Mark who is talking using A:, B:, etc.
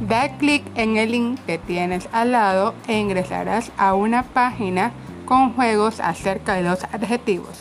A: Da clic en el link que tienes al lado e ingresarás a una página con juegos acerca de los adjetivos.